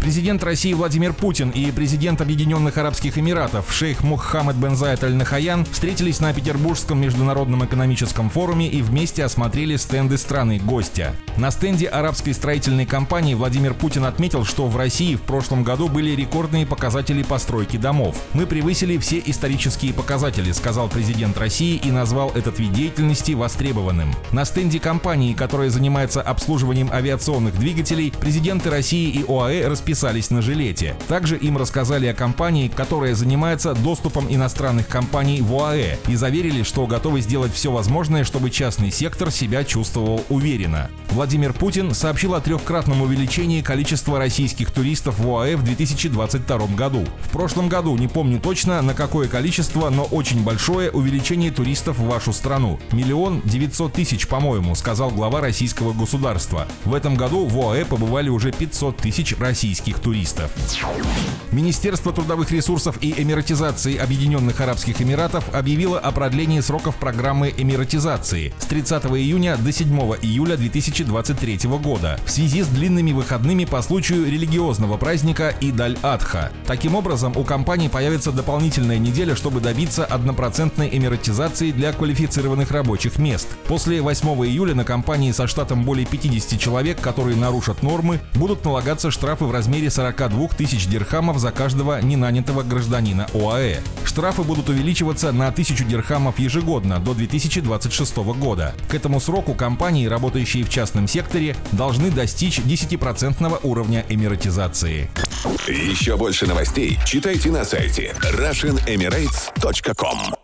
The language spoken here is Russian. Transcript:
Президент России Владимир Путин и президент Объединенных Арабских Эмиратов шейх Мухаммед бен Зайд аль-Нахаян встретились на Петербургском международном экономическом форуме и вместе осмотрели стенды страны гостя. На стенде арабской строительной компании Владимир Путин отметил, что в России в прошлом году были рекордные показатели постройки домов. Мы превысили все исторические показатели, сказал президент России и назвал этот вид деятельности востребованным. На стенде компании, которая занимается обслуживанием авиационных двигателей, президенты России и ОАЭ расписали подписались на жилете. Также им рассказали о компании, которая занимается доступом иностранных компаний в ОАЭ и заверили, что готовы сделать все возможное, чтобы частный сектор себя чувствовал уверенно. Владимир Путин сообщил о трехкратном увеличении количества российских туристов в ОАЭ в 2022 году. В прошлом году, не помню точно на какое количество, но очень большое увеличение туристов в вашу страну. Миллион девятьсот тысяч, по-моему, сказал глава российского государства. В этом году в ОАЭ побывали уже 500 тысяч российских российских туристов. Министерство трудовых ресурсов и эмиратизации Объединенных Арабских Эмиратов объявило о продлении сроков программы эмиратизации с 30 июня до 7 июля 2023 года в связи с длинными выходными по случаю религиозного праздника Идаль-Адха. Таким образом, у компании появится дополнительная неделя, чтобы добиться однопроцентной эмиратизации для квалифицированных рабочих мест. После 8 июля на компании со штатом более 50 человек, которые нарушат нормы, будут налагаться штрафы в размере размере 42 тысяч дирхамов за каждого ненанятого гражданина ОАЭ. Штрафы будут увеличиваться на 1000 дирхамов ежегодно до 2026 года. К этому сроку компании, работающие в частном секторе, должны достичь 10% уровня эмиратизации. Еще больше новостей читайте на сайте RussianEmirates.com